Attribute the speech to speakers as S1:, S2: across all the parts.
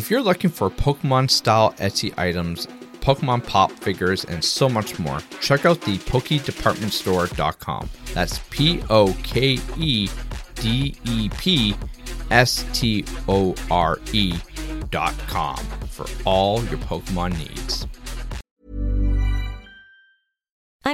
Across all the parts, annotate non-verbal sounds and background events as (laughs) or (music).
S1: If you're looking for Pokemon style Etsy items, Pokemon pop figures, and so much more, check out the PokeDepartmentStore.com. That's P O K E D E P S T O R E.com for all your Pokemon needs.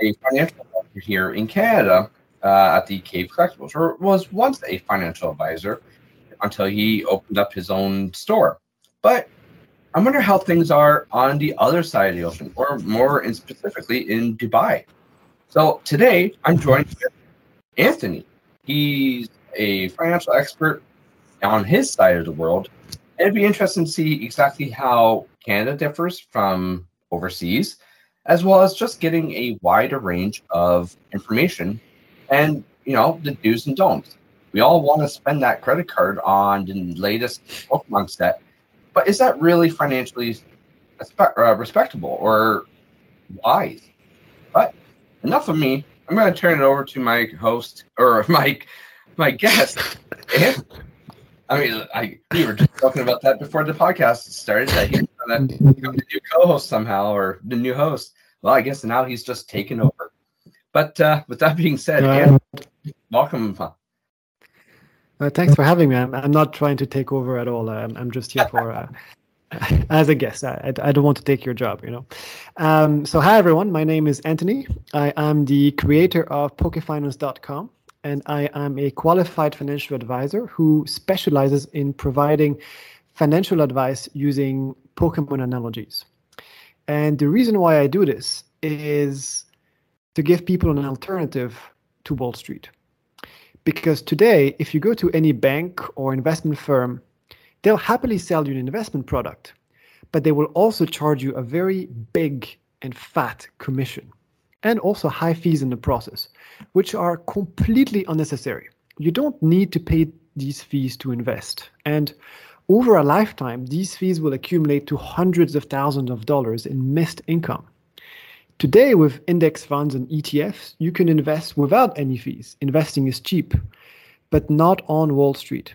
S2: A financial advisor here in Canada uh, at the Cave Collectibles, or was once a financial advisor until he opened up his own store. But I wonder how things are on the other side of the ocean, or more in specifically in Dubai. So today I'm joined with Anthony. He's a financial expert on his side of the world. It'd be interesting to see exactly how Canada differs from overseas as well as just getting a wider range of information and you know the do's and don'ts. We all want to spend that credit card on the latest Pokemon set, but is that really financially uh, respectable or wise? But enough of me. I'm going to turn it over to my host or (laughs) my my guest. I mean, I we were just talking about that before the podcast started. That to become the new co-host somehow, or the new host. Well, I guess now he's just taken over. But uh, with that being said, uh, welcome.
S3: Uh, thanks for having me. I'm, I'm not trying to take over at all. I'm, I'm just here for uh, (laughs) as a guest. I, I don't want to take your job, you know. Um, so, hi everyone. My name is Anthony. I am the creator of PokeFinance.com and I am a qualified financial advisor who specializes in providing financial advice using Pokemon analogies. And the reason why I do this is to give people an alternative to Wall Street. Because today, if you go to any bank or investment firm, they'll happily sell you an investment product, but they will also charge you a very big and fat commission and also high fees in the process, which are completely unnecessary. You don't need to pay these fees to invest. And over a lifetime, these fees will accumulate to hundreds of thousands of dollars in missed income. Today, with index funds and ETFs, you can invest without any fees. Investing is cheap, but not on Wall Street.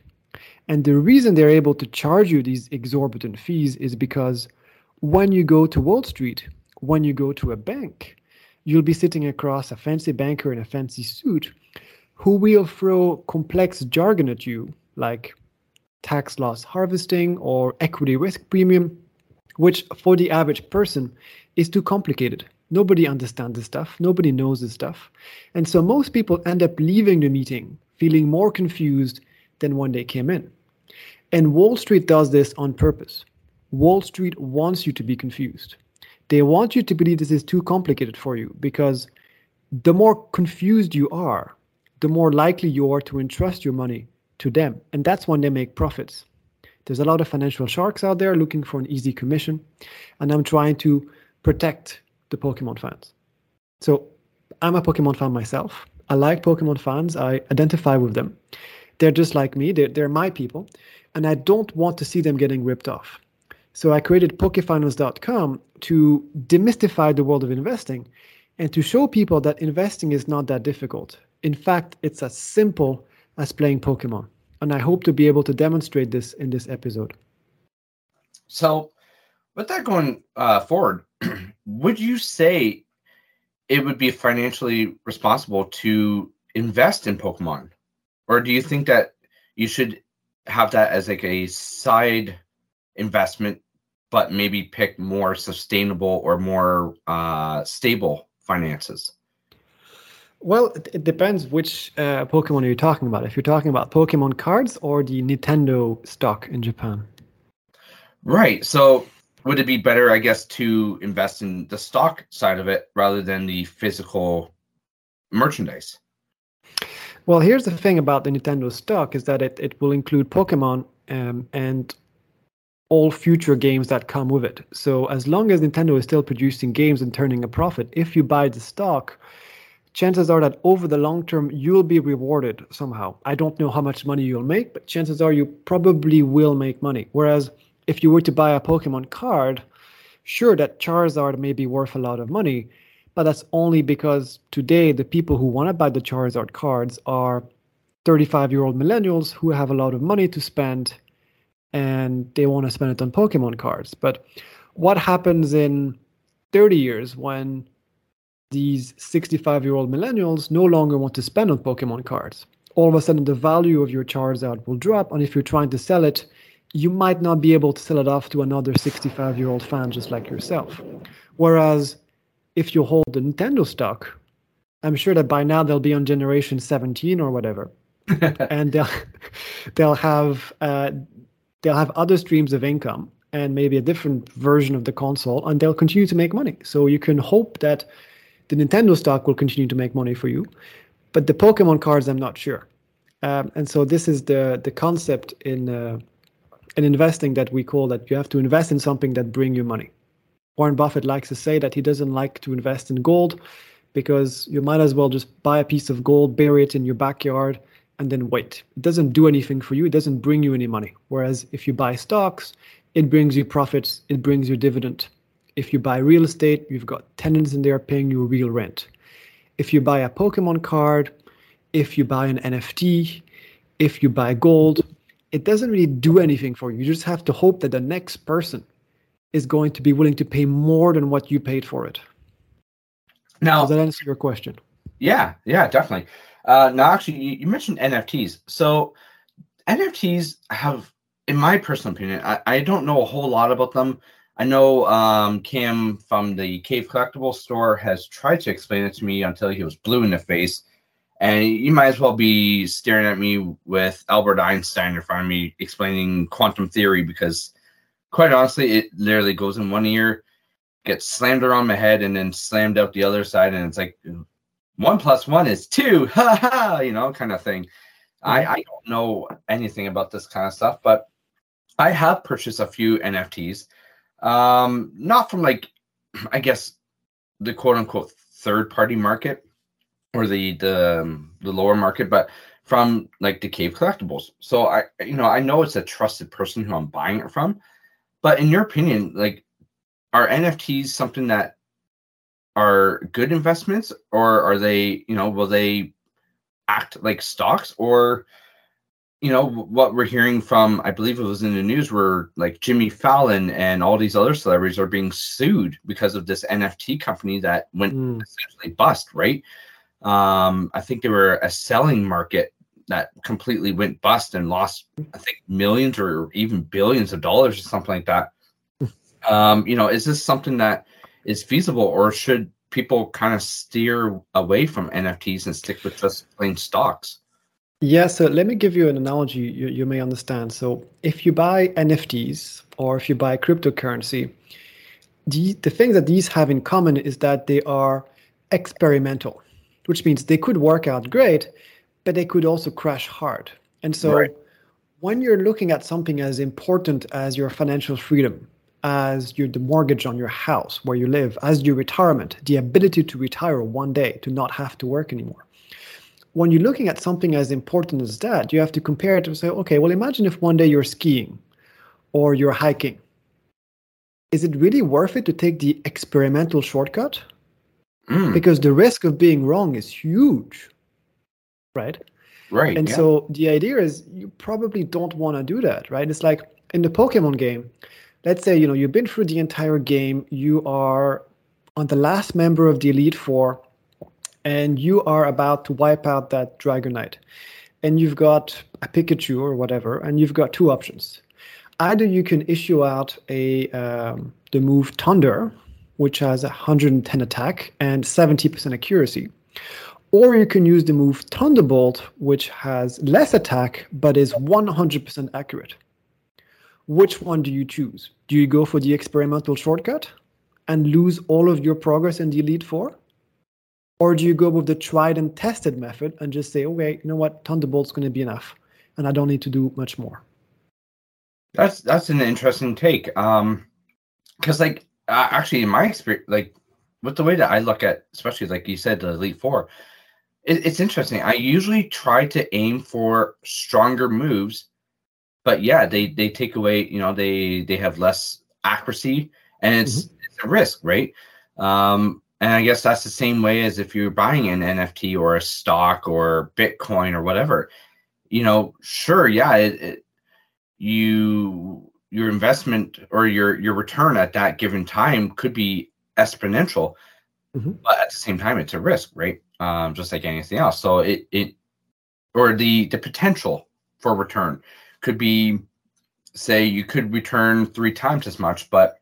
S3: And the reason they're able to charge you these exorbitant fees is because when you go to Wall Street, when you go to a bank, you'll be sitting across a fancy banker in a fancy suit who will throw complex jargon at you, like tax loss harvesting or equity risk premium, which for the average person is too complicated. Nobody understands this stuff, nobody knows this stuff. And so most people end up leaving the meeting feeling more confused than when they came in. And Wall Street does this on purpose. Wall Street wants you to be confused. They want you to believe this is too complicated for you because the more confused you are, the more likely you are to entrust your money to them. And that's when they make profits. There's a lot of financial sharks out there looking for an easy commission. And I'm trying to protect the Pokemon fans. So I'm a Pokemon fan myself. I like Pokemon fans. I identify with them. They're just like me. They're, they're my people. And I don't want to see them getting ripped off. So I created PokeFinance.com to demystify the world of investing and to show people that investing is not that difficult. In fact, it's as simple as playing Pokemon. And I hope to be able to demonstrate this in this episode.
S2: So, with that going uh, forward, (clears throat) would you say it would be financially responsible to invest in Pokemon? Or do you think that you should have that as like a side investment but maybe pick more sustainable or more uh, stable finances?
S3: Well, it, depends which uh, Pokemon are you talking about. If you're talking about Pokemon cards or the Nintendo stock in Japan.
S2: Right. So, would it be better, I guess, to invest in the stock side of it rather than the physical merchandise?
S3: Well, here's the thing about the Nintendo stock is that it, it will include Pokemon um, and all future games that come with it. So as long as Nintendo is still producing games and turning a profit, if you buy the stock, chances are that over the long term you'll be rewarded somehow. I don't know how much money you'll make, but chances are you probably will make money. Whereas if you were to buy a Pokemon card, sure that Charizard may be worth a lot of money, but that's only because today the people who want to buy the Charizard cards are 35 year old millennials who have a lot of money to spend and they want to spend it on Pokemon cards. But what happens in 30 years when these 65 year old millennials no longer want to spend on Pokemon cards? All of a sudden, the value of your Charizard will drop, and if you're trying to sell it, you might not be able to sell it off to another 65 year old fan just like yourself. Whereas if you hold the Nintendo stock, I'm sure that by now they'll be on generation 17 or whatever, (laughs) and they'll they'll have uh, they'll have other streams of income and maybe a different version of the console, and they'll continue to make money. So you can hope that the Nintendo stock will continue to make money for you, but the Pokemon cards, I'm not sure. Um, and so this is the the concept in uh, in investing that we call that you have to invest in something that bring you money. Warren Buffett likes to say that he doesn't like to invest in gold because you might as well just buy a piece of gold, bury it in your backyard, and then wait. It doesn't do anything for you. It doesn't bring you any money. Whereas if you buy stocks, it brings you profits, it brings you dividend. If you buy real estate, you've got tenants in there paying you real rent. If you buy a Pokemon card, if you buy an NFT, if you buy gold, it doesn't really do anything for you. You just have to hope that the next person is going to be willing to pay more than what you paid for it. Now, does that answer your question?
S2: Yeah, yeah, definitely. Uh, now, actually, you, you mentioned NFTs. So, NFTs have, in my personal opinion, I, I don't know a whole lot about them. I know um, Cam from the Cave Collectible store has tried to explain it to me until he was blue in the face. And you might as well be staring at me with Albert Einstein in front of me explaining quantum theory because quite honestly, it literally goes in one ear, gets slammed around my head, and then slammed out the other side, and it's like one plus one is two, (laughs) ha ha, you know, kind of thing. I, mm-hmm. I don't know anything about this kind of stuff, but I have purchased a few NFTs. Um, not from like, I guess, the quote unquote third party market or the the um, the lower market, but from like the cave collectibles. So I you know I know it's a trusted person who I'm buying it from, but in your opinion, like, are NFTs something that are good investments, or are they, you know, will they act like stocks, or you know what we're hearing from i believe it was in the news where like jimmy fallon and all these other celebrities are being sued because of this nft company that went mm. essentially bust right um i think they were a selling market that completely went bust and lost, I think, millions or even billions of dollars or something like that. (laughs) Um, you know, is this something that is feasible, or should people kind of steer away from NFTs and stick with just plain stocks?
S3: Yeah, so let me give you an analogy you, you may understand. So if you buy NFTs or if you buy cryptocurrency, the, the thing that these have in common is that they are experimental, which means they could work out great, but they could also crash hard. And so right. when you're looking at something as important as your financial freedom, as your the mortgage on your house where you live, as your retirement, the ability to retire one day, to not have to work anymore. When you're looking at something as important as that, you have to compare it to say, okay, well, imagine if one day you're skiing or you're hiking. Is it really worth it to take the experimental shortcut? Mm. Because the risk of being wrong is huge right?
S2: Right.
S3: And
S2: yeah.
S3: so the idea is you probably don't want to do that, right? It's like in the Pokemon game, let's say, you know, you've been through the entire game, you are on the last member of the Elite Four, and you are about to wipe out that Dragonite. And you've got a Pikachu or whatever, and you've got two options. Either you can issue out a um, the move Thunder, which has 110 attack and 70% accuracy, or you can use the move Thunderbolt, which has less attack but is 100% accurate. Which one do you choose? Do you go for the experimental shortcut and lose all of your progress in the Elite Four? Or do you go with the tried and tested method and just say, okay, you know what, Thunderbolt's going to be enough, and I don't need to do much more?
S2: That's that's an interesting take. Um, because like uh, actually, in my experience, like with the way that I look at, especially like you said, the Elite Four, it, it's interesting. I usually try to aim for stronger moves, but yeah, they they take away. You know, they they have less accuracy, and it's mm-hmm. it's a risk, right? Um, and I guess that's the same way as if you're buying an NFT or a stock or Bitcoin or whatever. You know, sure, yeah, it, it, you your investment or your your return at that given time could be exponential, mm-hmm. but at the same time, it's a risk, right? Um, just like anything else. So it it or the the potential for return could be, say, you could return three times as much, but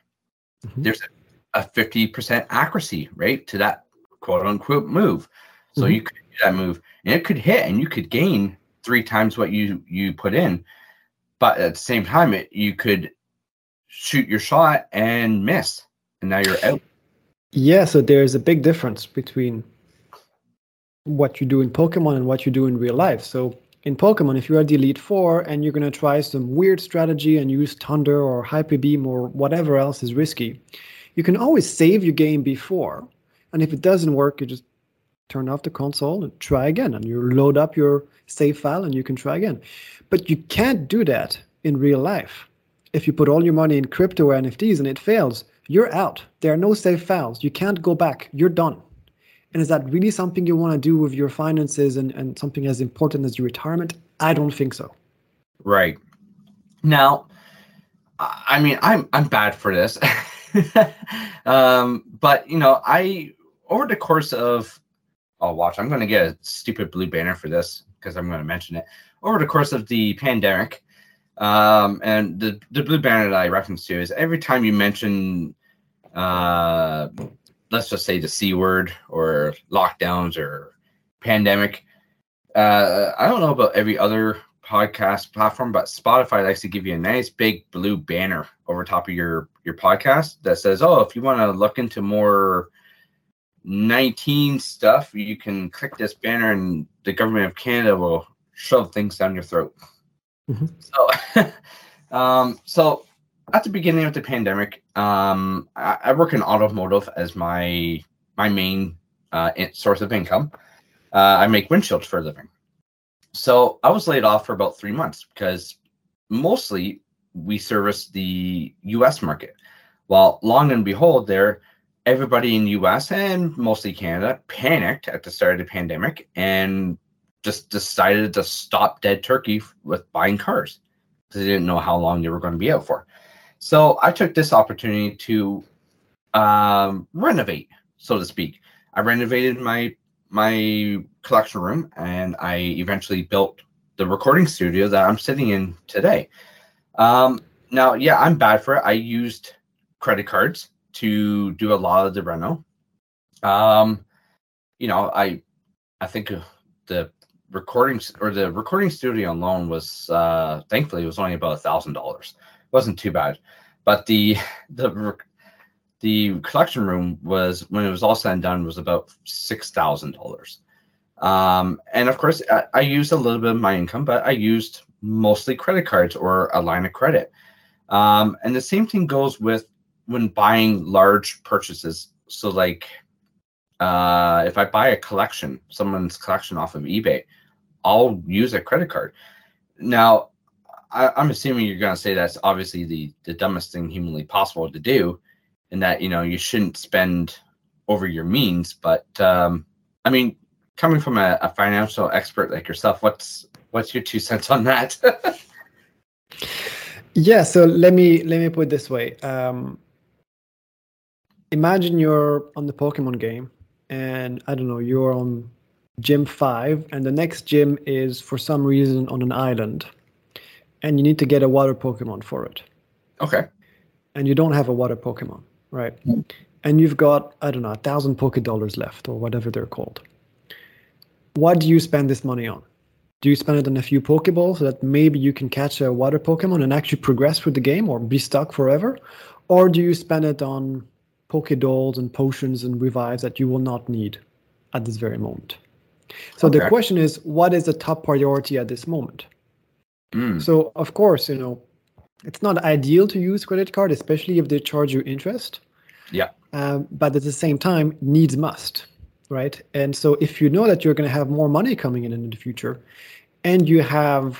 S2: mm-hmm. there's a a 50% accuracy rate to that quote unquote move. So mm-hmm. you could do that move and it could hit and you could gain three times what you you put in. But at the same time, it you could shoot your shot and miss, and now you're out.
S3: Yeah, so there's a big difference between what you do in Pokemon and what you do in real life. So in Pokemon, if you are the Elite Four and you're gonna try some weird strategy and use Thunder or Hyper Beam or whatever else is risky, you can always save your game before. And if it doesn't work, you just turn off the console and try again. And you load up your save file and you can try again. But you can't do that in real life. If you put all your money in crypto or NFTs and it fails, you're out. There are no save files. You can't go back. You're done. And is that really something you want to do with your finances and, and something as important as your retirement? I don't think so.
S2: Right. Now, I mean, I'm I'm bad for this. (laughs) (laughs) um, but you know, I over the course of I'll watch. I'm going to get a stupid blue banner for this because I'm going to mention it over the course of the pandemic. Um, and the the blue banner that I reference to is every time you mention, uh, let's just say the c word or lockdowns or pandemic. Uh, I don't know about every other podcast platform, but Spotify likes to give you a nice big blue banner over top of your your podcast that says, "Oh, if you want to look into more 19 stuff, you can click this banner, and the government of Canada will shove things down your throat." Mm-hmm. So, (laughs) um, so at the beginning of the pandemic, um, I, I, work in automotive as my my main uh, source of income. Uh, I make windshields for a living. So I was laid off for about three months because mostly we service the US market. Well, long and behold, there everybody in US and mostly Canada panicked at the start of the pandemic and just decided to stop dead turkey with buying cars because they didn't know how long they were going to be out for. So I took this opportunity to um, renovate, so to speak. I renovated my my collection room and I eventually built the recording studio that I'm sitting in today. Um, now, yeah, I'm bad for it. I used credit cards to do a lot of the reno. Um, you know, I I think the recording or the recording studio alone was uh thankfully it was only about a thousand dollars. It wasn't too bad, but the (laughs) the the collection room was when it was all said and done was about six thousand dollars. Um, and of course, I, I, used a little bit of my income, but I used mostly credit cards or a line of credit. Um, and the same thing goes with when buying large purchases. So, like, uh, if I buy a collection, someone's collection off of eBay, I'll use a credit card. Now, I, am assuming you're going to say that's obviously the the dumbest thing humanly possible to do and that you know you shouldn't spend over your means. But um, I mean, coming from a, a financial expert like yourself, what's what's your two cents on that? (laughs)
S3: yeah, so let me let me put it this way. Um, imagine you're on the Pokemon game, and I don't know, you're on gym five, and the next gym is for some reason on an island, and you need to get a water Pokemon for it.
S2: Okay.
S3: And you don't have a water Pokemon right? And you've got, I don't know, a thousand pocket dollars left or whatever they're called. What do you spend this money on? Do you spend it on a few Pokeballs so that maybe you can catch a water Pokemon and actually progress through the game or be stuck forever? Or do you spend it on Poké dolls and potions and revives that you will not need? at this very moment. So okay. the question is, what is the top priority at this moment? Mm. So of course, you know, it's not ideal to use credit card, especially if they charge you interest.
S2: Yeah.
S3: Um, but at the same time, needs must, right? And so if you know that you're going to have more money coming in in the future, and you have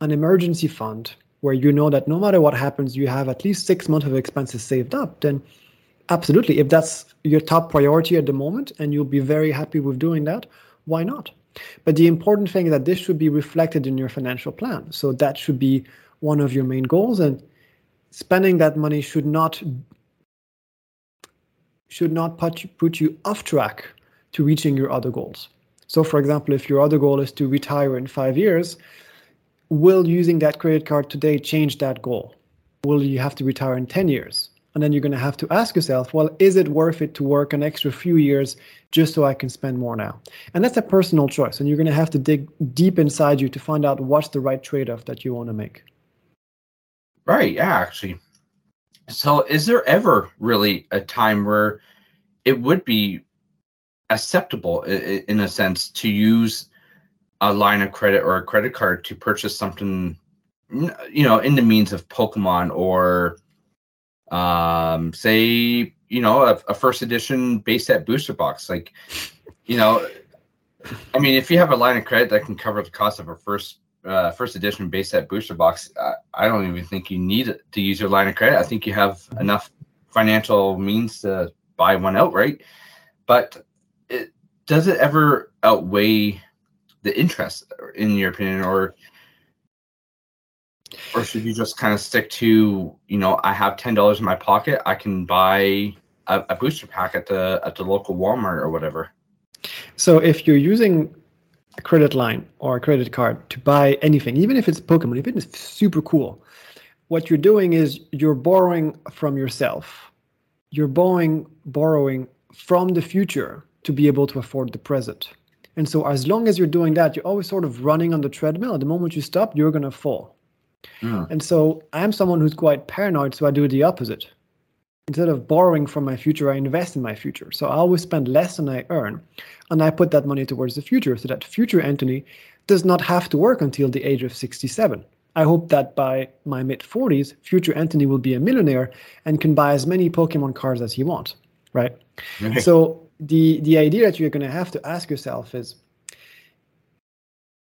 S3: an emergency fund where you know that no matter what happens, you have at least six months of expenses saved up, then absolutely, if that's your top priority at the moment and you'll be very happy with doing that, why not? But the important thing is that this should be reflected in your financial plan. So that should be one of your main goals, and spending that money should not should not put you, put you off track to reaching your other goals. So, for example, if your other goal is to retire in five years, will using that credit card today change that goal? Will you have to retire in 10 years? And then you're going to have to ask yourself, well, is it worth it to work an extra few years just so I can spend more now? And that's a personal choice. And you're going to have to dig deep inside you to find out what's the right trade off that you want to make.
S2: Right. Yeah, actually. So, is there ever really a time where it would be acceptable, in a sense, to use a line of credit or a credit card to purchase something you know in the means of pokemon or um say you know a, a, first edition base set booster box like you know i mean if you have a line of credit that can cover the cost of a first uh, first edition base set booster box uh, i don't even think you need to use your line of credit. I think you have enough financial means to buy one outright but it, does it ever outweigh the interest in your opinion or or should you just kind of stick to you know i have ten dollars in my pocket i can buy a, a, booster pack at the at the local walmart or whatever?
S3: So if you're using a credit line or a credit card to buy anything even if it's pokemon if it's super cool what you're doing is you're borrowing from yourself you're borrowing borrowing from the future to be able to afford the present and so as long as you're doing that, you're always sort of running on the treadmill. At the moment you stop, you're going to fall. Mm. And so I'm someone who's quite paranoid, so I do the opposite. Instead of borrowing from my future, I invest in my future. So I always spend less than I earn, and I put that money towards the future so that future Anthony does not have to work until the age of 67. I hope that by my mid 40s, future Anthony will be a millionaire and can buy as many Pokemon cards as he wants, right? So the the idea that you're going to have to ask yourself is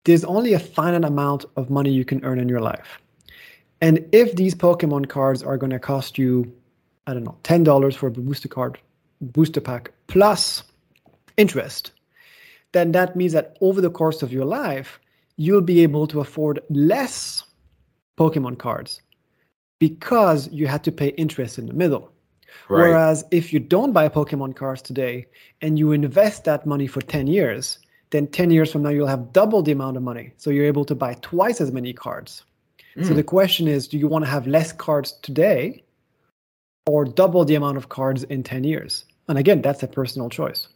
S3: there's only a finite amount of money you can earn in your life and if these pokemon cards are going to cost you i don't know $10 for a booster card booster pack plus interest then that means that over the course of your life you'll be able to afford less pokemon cards because you had to pay interest in the middle Right. Whereas if you don't buy Pokemon cards today and you invest that money for 10 years, then 10 years from now you'll have double the amount of money. So you're able to buy twice as many cards. Mm. So hmm. the question is do you want to have less cards today or double the amount of cards in 10 years? And again, that's a personal choice.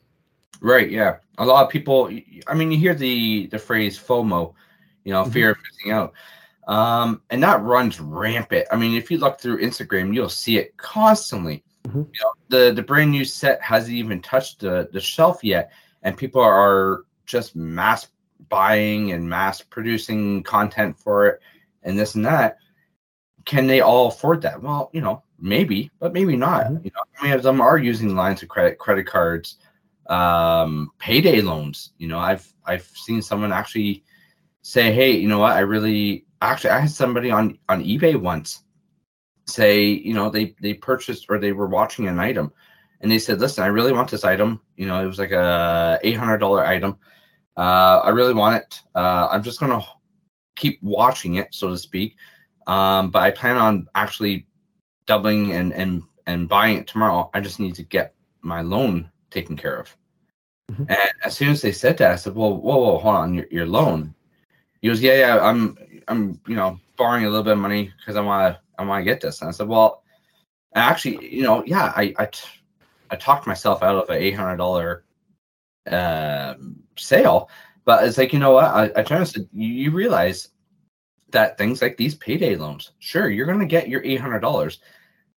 S2: Right, yeah. A lot of people I mean you hear the the phrase FOMO, you know, mm-hmm. fear of missing out. Um, and that runs rampant. I mean, if you look through Instagram, you'll see it constantly. Mm-hmm. You know, the the brand new set hasn't even touched the the shelf yet, and people are just mass buying and mass producing content for it, and this and that. Can they all afford that? Well, you know, maybe, but maybe not. Mm-hmm. You know, many of them are using lines of credit, credit cards, um, payday loans. You know, I've I've seen someone actually say, "Hey, you know what? I really actually I had somebody on on eBay once say, you know, they they purchased or they were watching an item and they said, listen, I really want this item. You know, it was like a eight hundred dollar item. Uh, I really want it. Uh, I'm just gonna keep watching it, so to speak. Um, but I plan on actually doubling and and and buying it tomorrow. I just need to get my loan taken care of. Mm-hmm. And as soon as they said that, I said, "Well, whoa, whoa, hold on, your, your loan." He goes, "Yeah, yeah, I'm, I'm, you know, borrowing a little bit of money because I want to I want to get this. And I said, well, actually, you know, yeah, I, I, t- I talked myself out of an eight hundred dollar uh, sale, but it's like you know what? I, I turned and said, you, you realize that things like these payday loans, sure, you're going to get your eight hundred dollars,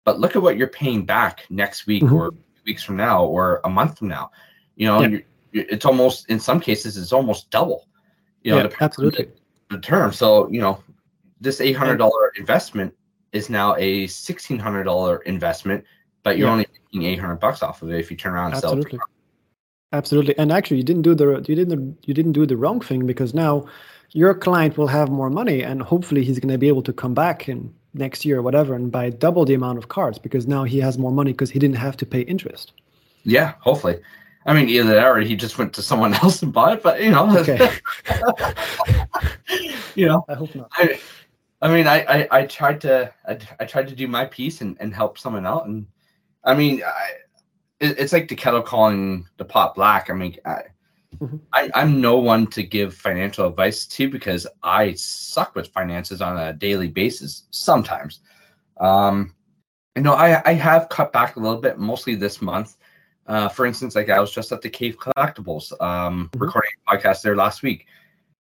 S2: but look at what you're paying back next week mm-hmm. or weeks from now or a month from now. You know, yeah. it's almost in some cases it's almost double. You know,
S3: Yeah, absolutely.
S2: The, the term. So you know, this eight hundred dollar investment is now a sixteen hundred dollar investment, but you're
S3: Yeah.
S2: only making eight hundred bucks off of it if you turn around and sell. it.
S3: Absolutely. Absolutely. And actually you didn't do the you didn't you didn't do the wrong thing because now your client will have more money and hopefully he's going to be able to come back in next year or whatever and buy double the amount of cards because now he has more money because he didn't have to pay interest.
S2: Yeah, hopefully. I mean, either that or he just went to someone (laughs) else and bought it. But you know,
S3: Okay. (laughs)
S2: you know,
S3: I hope not.
S2: I, I mean, I, I, I tried to, I, I tried to do my piece and, and help someone out. And I mean, I, it, it's like the kettle calling the pot black. I mean, I, I, I'm no one to give financial advice to because I suck with finances on a daily basis sometimes. Um, you know, I, I have cut back a little bit, mostly this month. Uh, for instance, like I was just at the Cave Collectibles, um,
S3: Mhm.
S2: recording a podcast there last week.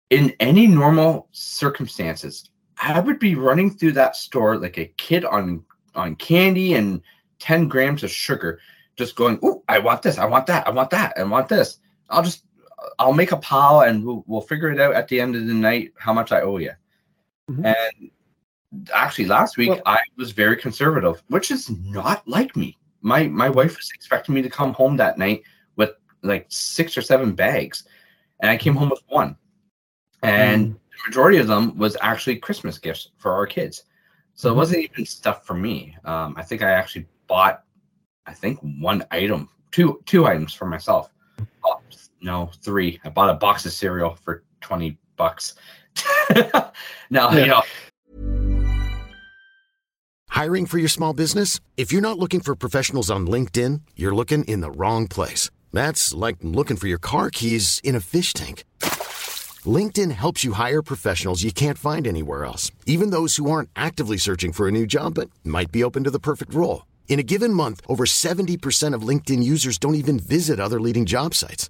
S2: In any normal circumstances, I would be running through that store like a kid on on candy and 10 grams of sugar, just going, Oh, I want this, I want that, I want that, I want this. I'll just I'll make a pile and we'll, we'll figure it out at the end of the night how much I owe you.
S3: Mhm.
S2: And actually last week
S3: Well-
S2: I was very conservative, which is not like me. My my wife was expecting me to come home that night with like six or seven bags, and I came home with one. And the majority of them was actually Christmas gifts for our kids. So
S3: Mhm.
S2: it wasn't even stuff for me. Um, I think I actually bought, I think one item, two two items for myself. No, three. I bought a box of cereal for twenty bucks. (laughs) now
S3: Yeah.
S2: you know
S4: Hiring for your small business? If you're not looking for professionals on LinkedIn, you're looking in the wrong place. That's like looking for your car keys in a fish tank. LinkedIn helps you hire professionals you can't find anywhere else, even those who aren't actively searching for a new job but might be open to the perfect role. In a given month, over 70% of LinkedIn users don't even visit other leading job sites.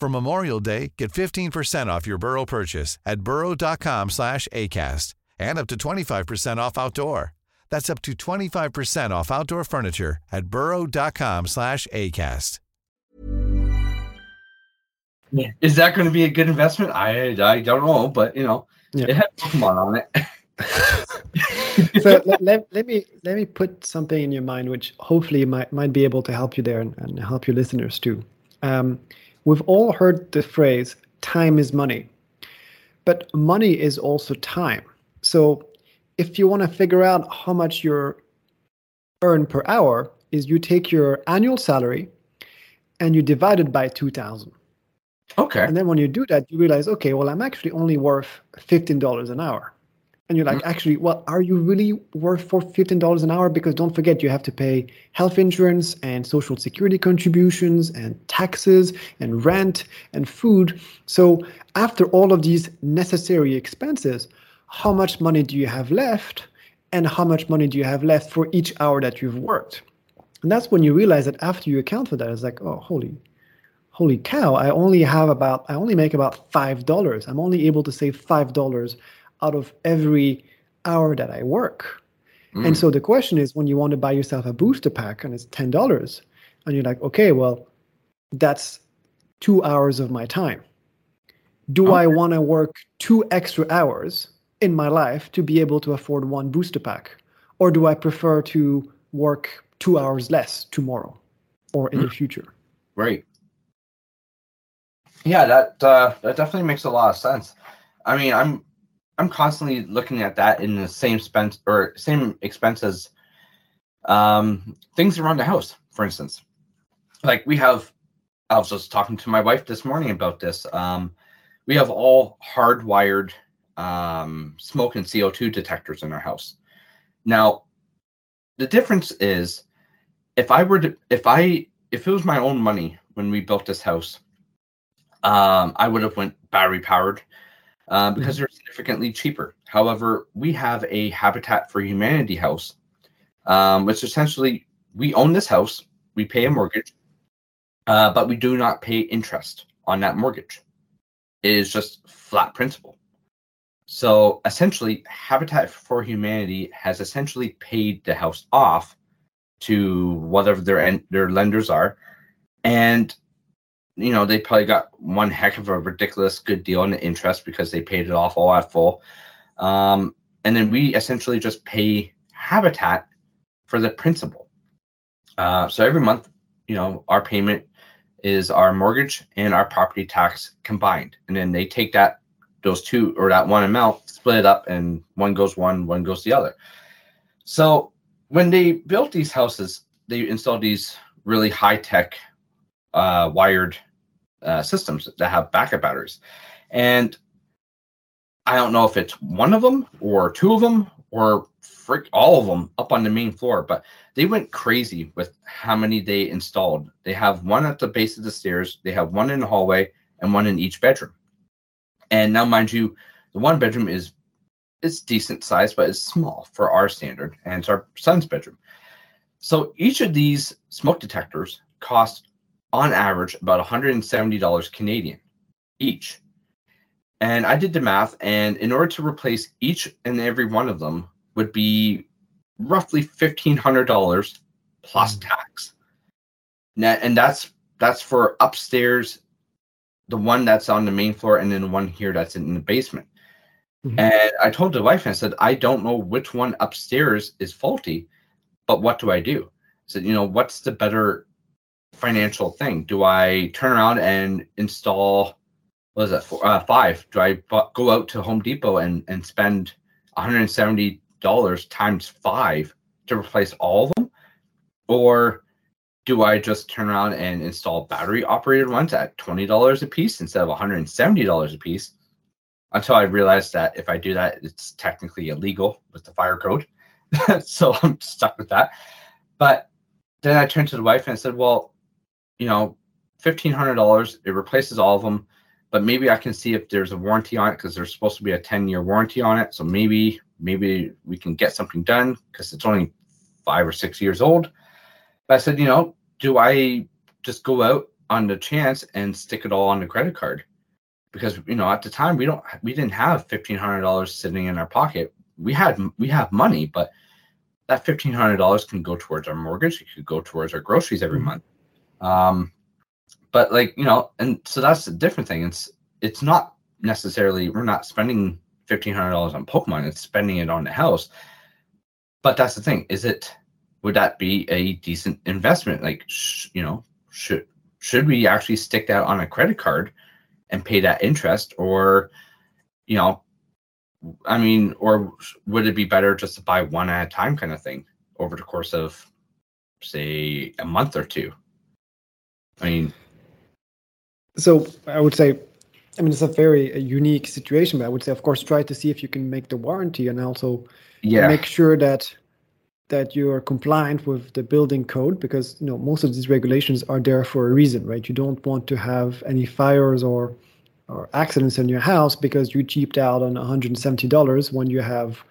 S5: For Memorial Day, get 15% off your Burrow purchase at burrow.com slash ACAST and up to 25% off outdoor. That's up to 25% off outdoor furniture at burrow.com slash ACAST.
S2: is that going to be a good investment? I I don't know, but you know,
S3: Yeah.
S2: it had Pokemon on it. (laughs)
S3: so let, let, let me let me put something in your mind which hopefully might might be able to help you there and, and help your listeners too. Um, we've all heard the phrase "time is money," but money is also time. So if you want to figure out how much you earn per hour, is you take your annual salary and you divide it by two thousand.
S2: okay.
S3: And then when you do that, you realize, okay, well, I'm actually only worth fifteen dollars an hour. And you're like, mm-hmm. actually, well, are you really worth for fifteen dollars an hour? Because don't forget, you have to pay health insurance and social security contributions and taxes and rent and food. So after all of these necessary expenses, how much money do you have left? And how much money do you have left for each hour that you've worked? And that's when you realize that after you account for that, it's like, oh, holy, holy cow, I only have about, I only make about $5. I'm only able to save $5 out of every hour that I work. And so the question is when you want to buy yourself a booster pack and it's $10, and you're like, okay, well, that's two hours of my time. Do I want to work two extra hours in my life to be able to afford one booster pack? Or do I prefer to work two hours less tomorrow or in the future?
S2: Right. Yeah, that uh, that definitely makes a lot of sense. I mean, I'm I'm constantly looking at that in the same spend or same expenses, um, things around the house. For instance, like we have, I was just talking to my wife this morning about this. Um, we have all hardwired um, smoke and CO two detectors in our house. Now, the difference is, if I were to, if I, if it was my own money when we built this house, um, I would have went battery powered. Uh, because they're significantly cheaper. However, we have a Habitat for Humanity house, um, which essentially we own this house, we pay a mortgage, uh, but we do not pay interest on that mortgage. It is just flat principal. So essentially, Habitat for Humanity has essentially paid the house off to whatever their their lenders are, and you know they probably got one heck of a ridiculous good deal on the interest because they paid it off all at full. Um, and then we essentially just pay Habitat for the principal. Uh, so every month, you know, our payment is our mortgage and our property tax combined, and then they take that those two or that one amount, split it up, and one goes one, one goes the other. So when they built these houses, they installed these really high tech uh, wired uh, systems that have backup batteries, and I don't know if it's one of them or two of them or frick all of them up on the main floor, but they went crazy with how many they installed. They have one at the base of the stairs, they have one in the hallway, and one in each bedroom. And now, mind you, the one bedroom is it's decent size, but it's small for our standard, and it's our son's bedroom. So each of these smoke detectors cost, on average, about $170 Canadian each. And I did the math, and in order to replace each and every one of them would be roughly $1,500 plus tax. Now, and that's that's for upstairs the one that's on the main floor and then the one here that's in the basement. Mm-hmm. And I told the wife and I said, I don't know which one upstairs is faulty, but what do I do? I said, you know, what's the better financial thing? Do I turn around and install, what is that, four, uh, five? Do I go out to Home Depot and, and spend $170 times five to replace all of them? Or do I just turn around and install battery operated ones at $20 a piece instead of $170 a piece? Until I realized that if I do that, it's technically illegal with the fire code. (laughs) so I'm stuck with that. But then I turned to the wife and I said, well, you know, $1,500, it replaces all of them, but maybe I can see if there's a warranty on it because there's supposed to be a 10 year warranty on it. So maybe, maybe we can get something done because it's only five or six years old. But I said, you know, do I just go out on the chance and stick it all on the credit card? Because you know, at the time we don't we didn't have fifteen hundred dollars sitting in our pocket. We had we have money, but that fifteen hundred dollars can go towards our mortgage. It could go towards our groceries every mm-hmm. month. Um, but like you know, and so that's a different thing. It's it's not necessarily we're not spending fifteen hundred dollars on Pokemon. It's spending it on the house. But that's the thing. Is it would that be a decent investment? Like, sh- you know, should should we actually stick that on a credit card and pay that interest, or, you know, I mean, or would it be better just to buy one at a time, kind of thing, over the course of, say, a month or two? I mean,
S3: so I would say I mean, it's a very uh, unique situation, but I would say, of course, try to see if you can make the warranty and also yeah. make sure that that you are compliant with the building code because you know most of these regulations are there for a reason right? You don't want to have any fires or or accidents in your house because you cheaped out on $170 when you have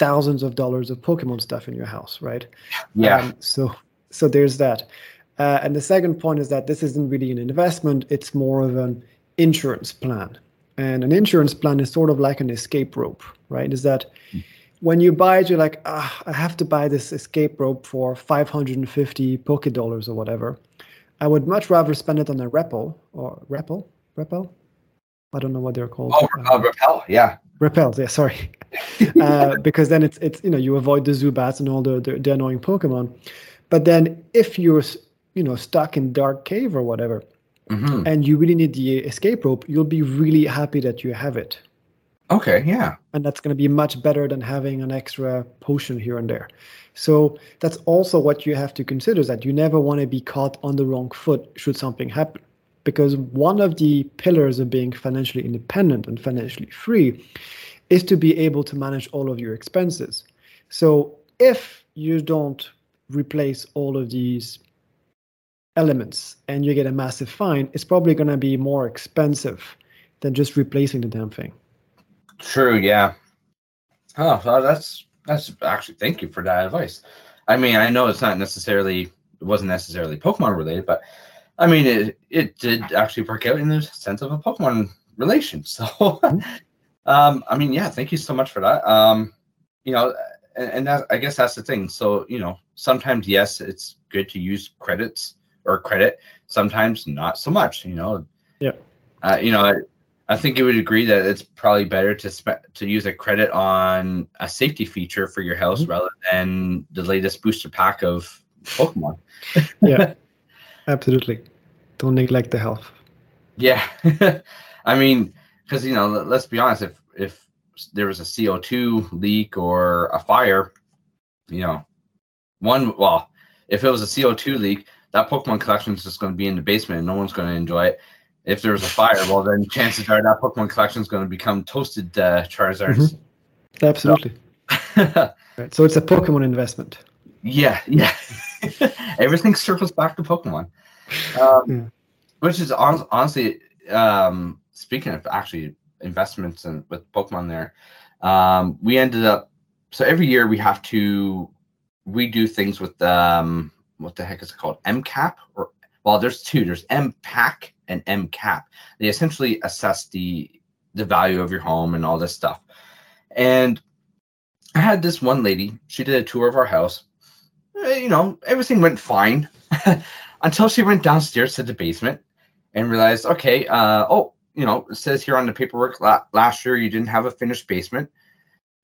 S3: thousands of dollars of pokemon stuff in your house right?
S2: Yeah. Um,
S3: so so there's that uh, and the second point is that this isn't really an investment it's more of an insurance plan and an insurance plan is sort of like an escape rope right is that mm when you buy it, you're like, ah, I have to buy this escape rope for 550 Poke dollars or whatever. I would much rather spend it on a Repel or Repel, Repel. I don't know what they're called.
S2: Oh, uh, Repel, yeah.
S3: Repel, yeah. Sorry, (laughs) uh, because then it's it's you know you avoid the Zubats and all the, the, the annoying Pokemon. But then if you're you know stuck in dark cave or whatever, mm-hmm. and you really need the escape rope, you'll be really happy that you have it
S2: Okay, yeah.
S3: And that's going to be much better than having an extra potion here and there. So that's also what you have to consider that you never want to be caught on the wrong foot should something happen. Because one of the pillars of being financially independent and financially free is to be able to manage all of your expenses. So if you don't replace all of these elements and you get a massive fine, it's probably going to be more expensive than just replacing the damn thing
S2: True, yeah. Oh, well, that's that's actually thank you for that advice. I mean, I know it's not necessarily it wasn't necessarily Pokemon related, but I mean it it did actually work out in the sense of a Pokemon relation. (laughs) So um I mean, yeah, thank you so much for that. Um you know, and, and that I guess that's the thing. So, you know, sometimes yes, it's good to use credits or credit, sometimes not so much, you know.
S3: Yeah.
S2: Uh, you know, I, I think you would agree that it's probably better to spe- to use a credit on a safety feature for your house
S3: Mhm.
S2: rather than the latest booster pack of Pokemon. (laughs)
S3: Yeah, (laughs) absolutely. Don't neglect the health.
S2: Yeah, (laughs) I mean, because you know, let- let's be honest. If if there was a CO two leak or a fire, you know, one well, if it was a CO two leak, that Pokemon collection is just going to be in the basement and no one's going to enjoy it. If there was a fire, well, then chances are that Pokemon collection is going to become toasted uh, Charizards.
S3: Absolutely. (laughs) Right. So it's a Pokemon investment.
S2: yeah, yeah. (laughs) Everything circles back to Pokemon. Um,
S3: Yeah.
S2: Which is hon- honestly, um, speaking of actually investments and with Pokemon there, um, we ended up. So every year we have to, we do things with um, what the heck is it called? MCAP or well, there's two. There's MPAC and MCAP. They essentially assess the the value of your home and all this stuff. And I had this one lady. She did a tour of our house. Eh, You know, everything went fine (laughs) until she went downstairs to the basement and realized, okay, uh, oh, you know, it says here on the paperwork la- last year you didn't have a finished basement.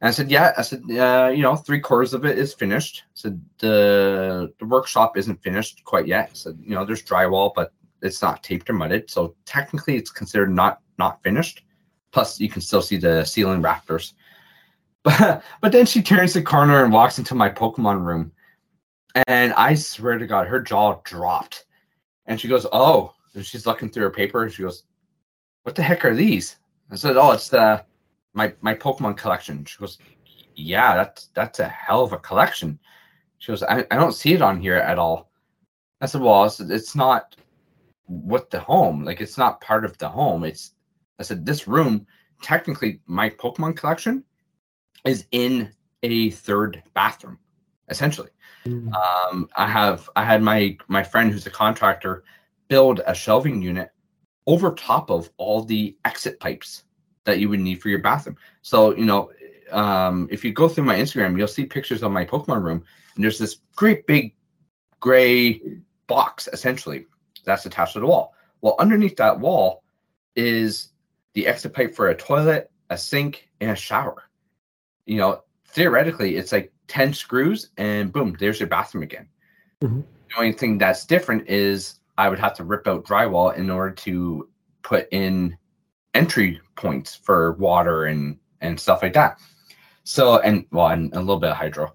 S2: And I said, yeah. I said, uh, you know, three quarters of it is finished. I said the the workshop isn't finished quite yet. I said, you know, there's drywall, but it's not taped or mudded, so technically it's considered not not finished. Plus, you can still see the ceiling rafters. (laughs) But but then she turns the corner and walks into my Pokemon room, and I swear to God, her jaw dropped, and she goes, "Oh," and she's looking through her paper, and she goes, "What the heck are these?" I said, "Oh, it's the my my Pokemon collection." She goes, "Yeah, that's that's a hell of a collection." She goes, "I, I don't see it on here at all." I said, "Well, it's, it's not with the home. Like it's not part of the home. It's." I said, "This room, technically, my Pokemon collection is in a third bathroom, essentially."
S3: Mm.
S2: um, I have I had my my friend who's a contractor build a shelving unit over top of all the exit pipes that you would need for your bathroom. So you know, um, if you go through my Instagram, you'll see pictures of my Pokemon room, and there's this great big gray box essentially that's attached to the wall. Well, underneath that wall is the exit pipe for a toilet, a sink, and a shower. You know, theoretically, it's like 10 screws and boom, there's your bathroom again.
S3: Mhm.
S2: The only thing that's different is I would have to rip out drywall in order to put in entry points for water and and stuff like that. So and well, and a little bit of hydro.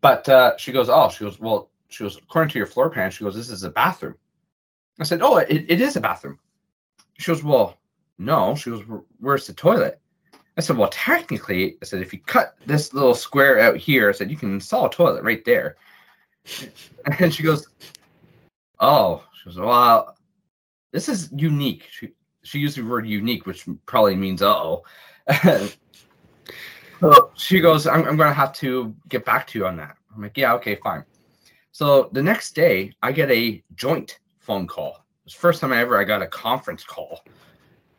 S2: But uh, she goes, oh, she goes, well, she goes, according to your floor plan, she goes, this is a bathroom. I said, oh, it, it is a bathroom. She goes, well, no. She goes, where's the toilet? I said, well, technically, I said, if you cut this little square out here, I said, you can install a toilet right there. (laughs) And she goes, oh, she goes, well, this is unique. She, she used the word unique, which probably means uh-oh. (laughs) so she goes, I'm, I'm going to have to get back to you on that. I'm like, yeah, okay, fine. So the next day, I get a joint phone call. It was the first time I ever I got a conference call,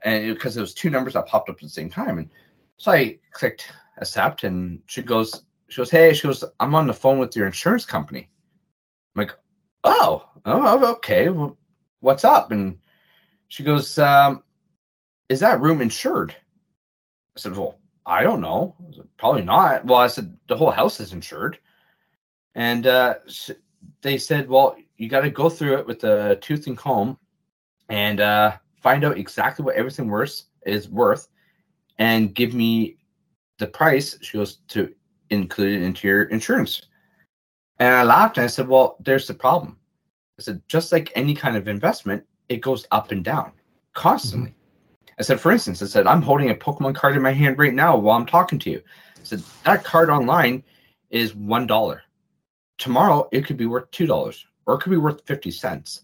S2: and because it, was two numbers that popped up at the same time, and so I clicked accept, and she goes, she goes, hey, she goes, I'm on the phone with your insurance company. I'm like, oh, oh, okay, well, what's up? And she goes, um, is that room insured? I said, well, I don't know. I said, Probably not. Well, I said the whole house is insured, and uh, they said, well, you got to go through it with a tooth and comb, and uh, find out exactly what everything worth is worth, and give me the price. She goes to include it into your insurance. And I laughed and I said, well, there's the problem. I said, just like any kind of investment, it goes up and down constantly. Mm-hmm. I said, for instance, I said, I'm holding a Pokemon card in my hand right now while I'm talking to you. I said, that card online is one dollar. Tomorrow it could be worth two dollars or it could be worth fifty cents.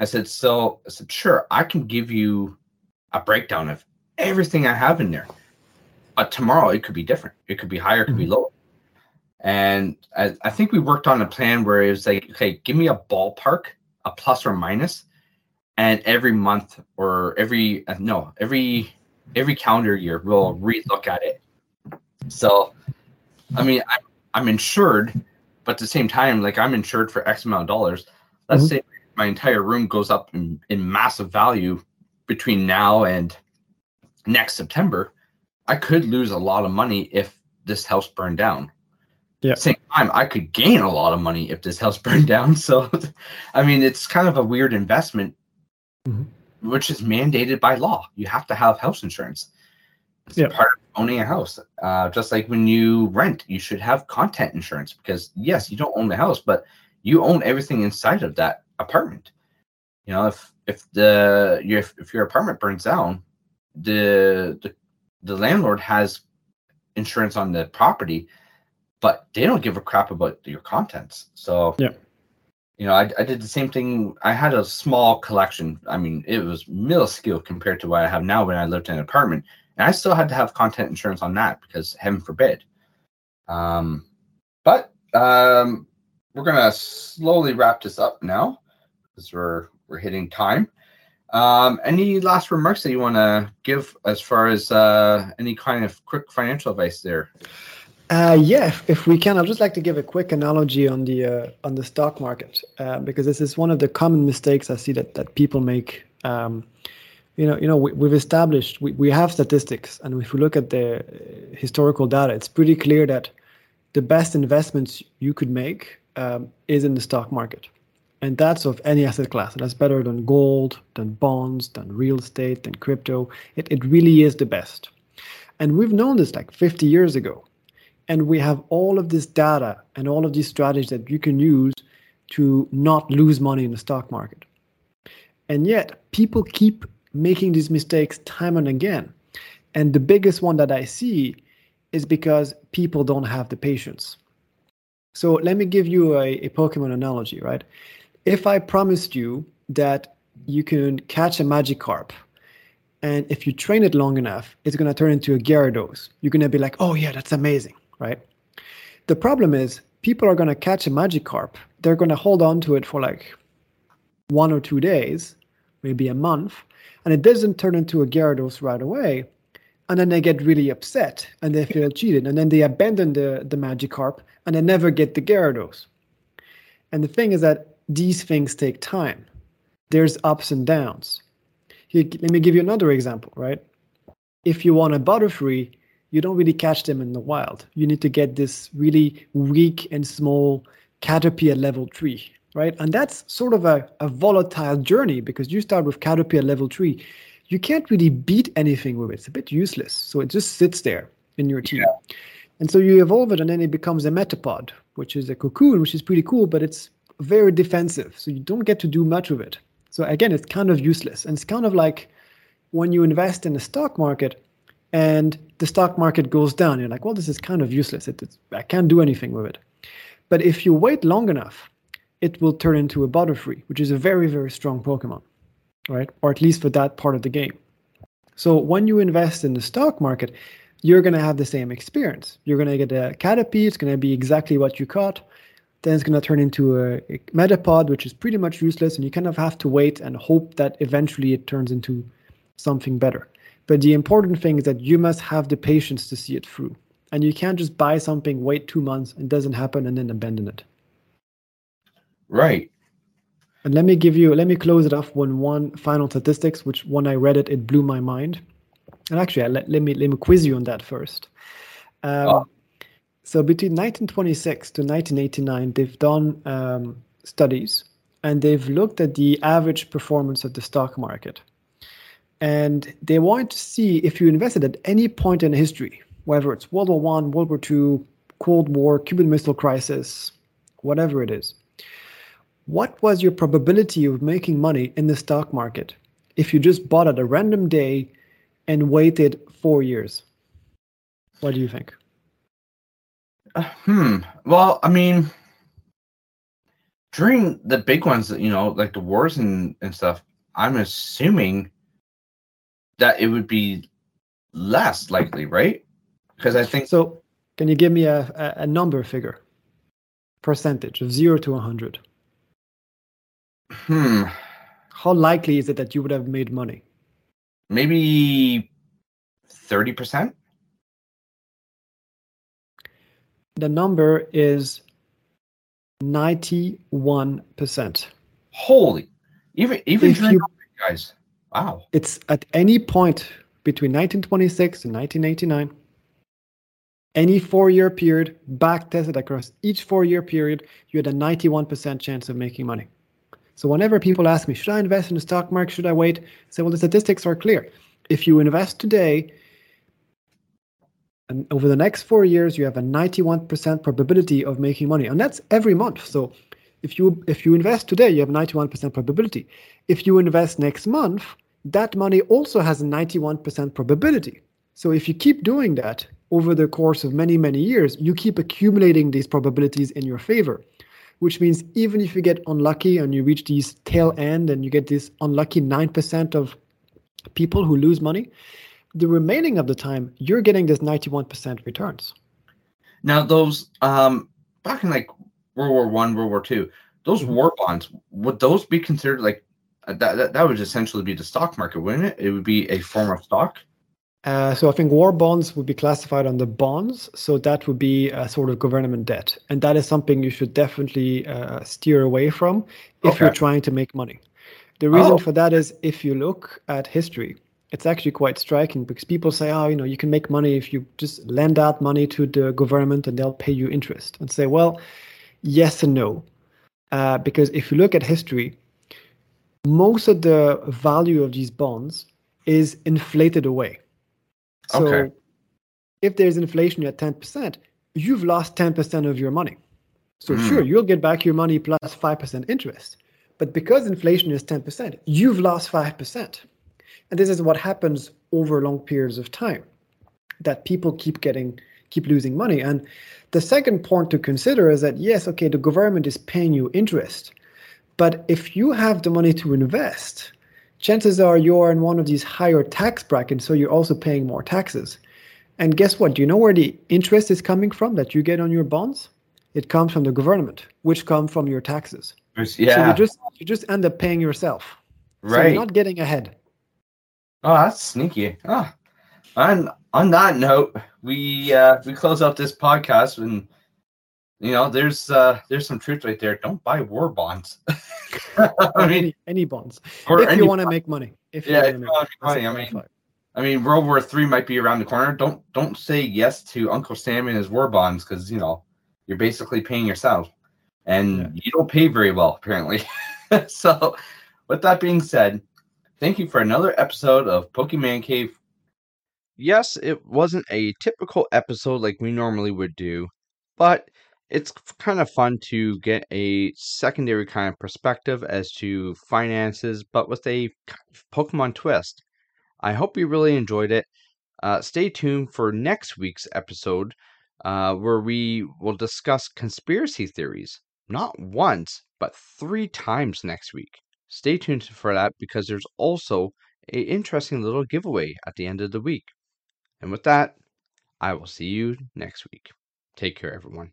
S2: I said, so I said, sure, I can give you a breakdown of everything I have in there. but tomorrow it could be different. It could be higher, it could be mm-hmm. lower. And I, I think we worked on a plan where it was like, okay, give me a ballpark, a plus or minus, and every month or every uh, no, every every calendar year we'll relook at it. So, I mean, I'm I'm insured, but at the same time, like I'm insured for X amount of dollars. Let's
S3: Mhm.
S2: say my entire room goes up in, in massive value between now and next September. I could lose a lot of money if this house burned down.
S3: Yeah.
S2: Same time, I could gain a lot of money if this house (laughs) burned down. So, I mean, it's kind of a weird investment,
S3: Mhm.
S2: which is mandated by law. You have to have house insurance. It's
S3: Yeah.
S2: part of owning a house. Uh, just like when you rent, you should have content insurance because yes, you don't own the house, but you own everything inside of that apartment. You know, if if the your if, if your apartment burns down, the the the landlord has insurance on the property, but they don't give a crap about your contents. So
S3: Yeah.
S2: You know, I, I did the same thing. I had a small collection. I mean, it was minuscule compared to what I have now when I lived in an apartment, and I still had to have content insurance on that because heaven forbid. Um, but um, we're gonna slowly wrap this up now because we're we're hitting time. Um, any last remarks that you want to give as far as uh, any kind of quick financial advice there?
S3: Uh, yeah, if, we can, I'd just like to give a quick analogy on the uh, on the stock market uh, because this is one of the common mistakes I see that that people make. Um, you know, you know, we, we've established we, we have statistics, and if we look at the uh, historical data, it's pretty clear that the best investments you could make um, is in the stock market, and that's of any asset class. That's better than gold, than bonds, than real estate, than crypto. It it really is the best, and we've known this like 50 years ago and we have all of this data and all of these strategies that you can use to not lose money in the stock market. And yet, people keep making these mistakes time and again. And the biggest one that I see is because people don't have the patience. So let me give you a, a Pokemon analogy, right? If I promised you that you can catch a Magikarp, and if you train it long enough, it's going to turn into a Gyarados. You're going to be like, oh, yeah, that's amazing, right? The problem is, people are going to catch a Magikarp. They're going to hold on to it for like one or two days, maybe a month, and it doesn't turn into a Gyarados right away. And then they get really upset and they feel cheated. And then they abandon the, the Magikarp and they never get the Gyarados. And the thing is that these things take time. There's ups and downs. Here, let me give you another example, right? If you want a Butterfree, you don't really catch them in the wild. You need to get this really weak and small caterpillar level tree, right? And that's sort of a, a volatile journey because you start with caterpillar level three. You can't really beat anything with it. It's a bit useless. So it just sits there in your team. And so you evolve it and then it becomes a metapod, which is a cocoon, which is pretty cool, but it's very defensive. So you don't get to do much with it. So again, it's kind of useless. And it's kind of like when you invest in the stock market and the stock market goes down, you're like, well, this is kind of useless. It, I can't do anything with it. But if you wait long enough, it will turn into a Butterfree, which is a very, very strong Pokemon, right? Or at least for that part of the game. So when you invest in the stock market, you're going to have the same experience. You're going to get a Caterpie. It's going to be exactly what you caught. Then it's going to turn into a, a Metapod, which is pretty much useless. And you kind of have to wait and hope that eventually it turns into something better. But the important thing is that you must have the patience to see it through. And you can't just buy something, wait two months, it doesn't happen, and then abandon it.
S2: Right.
S3: And let me give you, let me close it off with one final statistics, which when I read it, it blew my mind. And actually, let, let me let me quiz you on that first. Um,
S2: Oh.
S3: So between 1926 to 1989, they've done um, studies and they've looked at the average performance of the stock market. And they want to see if you invested at any point in history, whether it's World War One, World War Two, Cold War, Cuban Missile Crisis, whatever it is. What was your probability of making money in the stock market if you just bought at a random day and waited four years? What do you think?
S2: Uh, hmm. Well, I mean, during the big ones you know, like the wars and and stuff, I'm assuming that it would be less likely, right? Because I think
S3: So, can you give me a, a, number figure? Percentage of zero to 100.
S2: hmm,
S3: How likely is it that you would have made money?
S2: maybe thirty percent.
S3: The number is 91%.
S2: Holy, even even
S3: If you-
S2: guys. Wow.
S3: It's at any point between 1926 and 1989, any four year period, back tested across each four year period, you had a 91% chance of making money. So, whenever people ask me, should I invest in the stock market? Should I wait? I say, well, the statistics are clear. If you invest today, and over the next four years, you have a 91% probability of making money. And that's every month. So, if you if you invest today, you have 91% probability. If you invest next month, that money also has a 91% probability. So if you keep doing that over the course of many, many years, you keep accumulating these probabilities in your favor, which means even if you get unlucky and you reach these tail end and you get this unlucky 9% of people who lose money, the remaining of the time, you're getting this 91% returns.
S2: Now those um back in like World War One, World War Two, those war bonds would those be considered like uh, that, that? That would essentially be the stock market, wouldn't it? It would be a form of stock.
S3: Uh, so I think war bonds would be classified under bonds. So that would be a sort of government debt, and that is something you should definitely uh, steer away from if you're trying to make money. The reason
S2: Oh.
S3: for that is if you look at history, it's actually quite striking because people say, "Oh, you know, you can make money if you just lend out money to the government and they'll pay you interest." And say, well, yes and no, uh, because if you look at history, most of the value of these bonds is inflated away. So
S2: Okay.
S3: if there's inflation at 10%, you've lost 10% of your money. So
S2: Hmm.
S3: sure, you'll get back your money plus 5% interest. But because inflation is 10%, you've lost 5%. And this is what happens over long periods of time that people keep getting keep losing money. And the second point to consider is that yes, okay, the government is paying you interest. But if you have the money to invest, chances are you're in one of these higher tax brackets, so you're also paying more taxes. And guess what? Do you know where the interest is coming from that you get on your bonds? It comes from the government, which come from your taxes.
S2: There's-
S3: So you just you just end up paying yourself.
S2: Right.
S3: So you're not getting ahead.
S2: Oh, that's sneaky. Ah, on on that note, we uh we close out this podcast and you know there's uh there's some truth right there. Don't buy war bonds. (laughs) I mean,
S3: any any bonds. if
S2: any-
S3: you want to make money. If
S2: Yeah, you
S3: make
S2: wanna make money, I mean. I mean, World War Three might be around the corner. Don't don't say yes to Uncle Sam and his war bonds because you know you're basically paying yourself, and
S3: Yeah.
S2: you don't pay very well apparently. (laughs) so, with that being said, thank you for another episode of Pokemon Cave.
S1: Yes, it wasn't a typical episode like we normally would do, but it's kind of fun to get a secondary kind of perspective as to finances, but with a Pokemon twist. I hope you really enjoyed it. Uh, stay tuned for next week's episode, uh, where we will discuss conspiracy theories. Not once, but three times next week. Stay tuned for that because there's also a interesting little giveaway at the end of the week. And with that, I will see you next week. Take care, everyone.